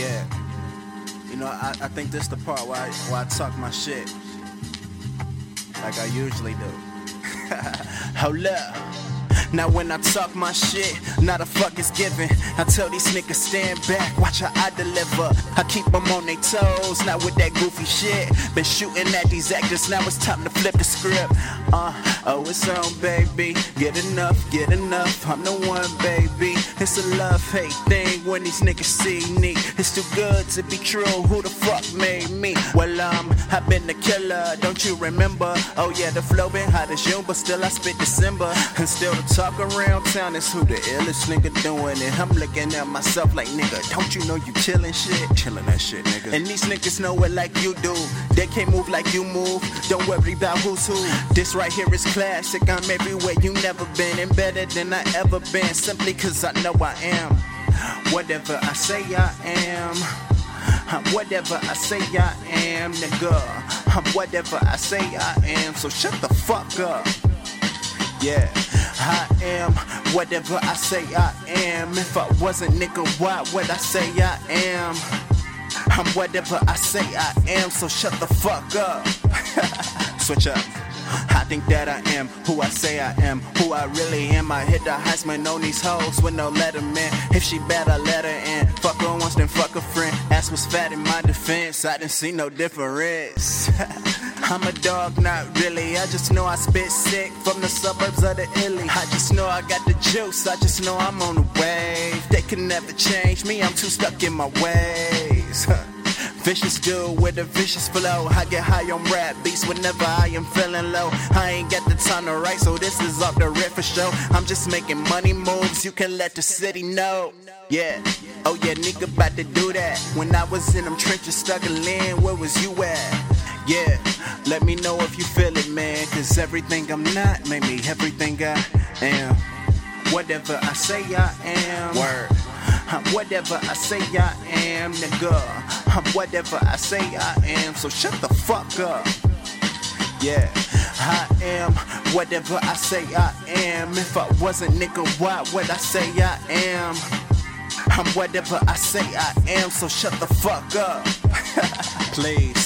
Yeah. You know, I, I think this the part where I, where I talk my shit. Like I usually do. Hold up. Now when I talk my shit, not a fuck is given. I tell these niggas stand back, watch how I deliver. I keep them on their toes, not with that goofy shit. Been shooting at these actors, now it's time to flip the script. Uh, oh, it's on, baby. Get enough, get enough. I'm the one, baby. It's a love hate thing when these niggas see me. It's too good to be true. Who the fuck made me? Well, um, I've been the killer, don't you remember? Oh, yeah, the flow been hot as you, but still I spit December. And still the talk around town is who the illest nigga doing it. I'm looking at myself like, nigga, don't you know you chillin' shit? Chillin' that shit, nigga. And these niggas know it like you do. They can't move like you move. Don't worry about who's who. This right here is classic. I'm everywhere you never been and better than I ever been. Simply cause I know I am. Whatever I say I am. Whatever I say I am, nigga. Whatever I say I am. So shut the fuck up. Yeah, I am whatever I say I am. If I wasn't nigga, why would I say I am? I'm whatever I say I am, so shut the fuck up. Switch up. I think that I am who I say I am, who I really am. I hit the Heisman on these hoes with no letterman. If she bad, I let her in. Fuck her once, then fuck a friend. Ass was fat in my defense, I didn't see no difference. I'm a dog, not really. I just know I spit sick from the suburbs of the illy. I just know I got the juice, I just know I'm on the wave. They can never change me, I'm too stuck in my ways. Vicious dude with a vicious flow. I get high on rap beats whenever I am feeling low. I ain't got the time to write, so this is off the rip for show. I'm just making money moves, you can let the city know. Yeah, oh yeah, nigga about to do that. When I was in them trenches struggling, where was you at? Yeah, let me know if you feel it, man. Cause everything I'm not made me everything I am. Whatever I say I am. Word. Whatever I say I am, nigga. Whatever I say I am. So shut the fuck up. Yeah, I am whatever I say I am. If I wasn't nigga, why would I say I am? I'm whatever I say I am, so shut the fuck up. Please.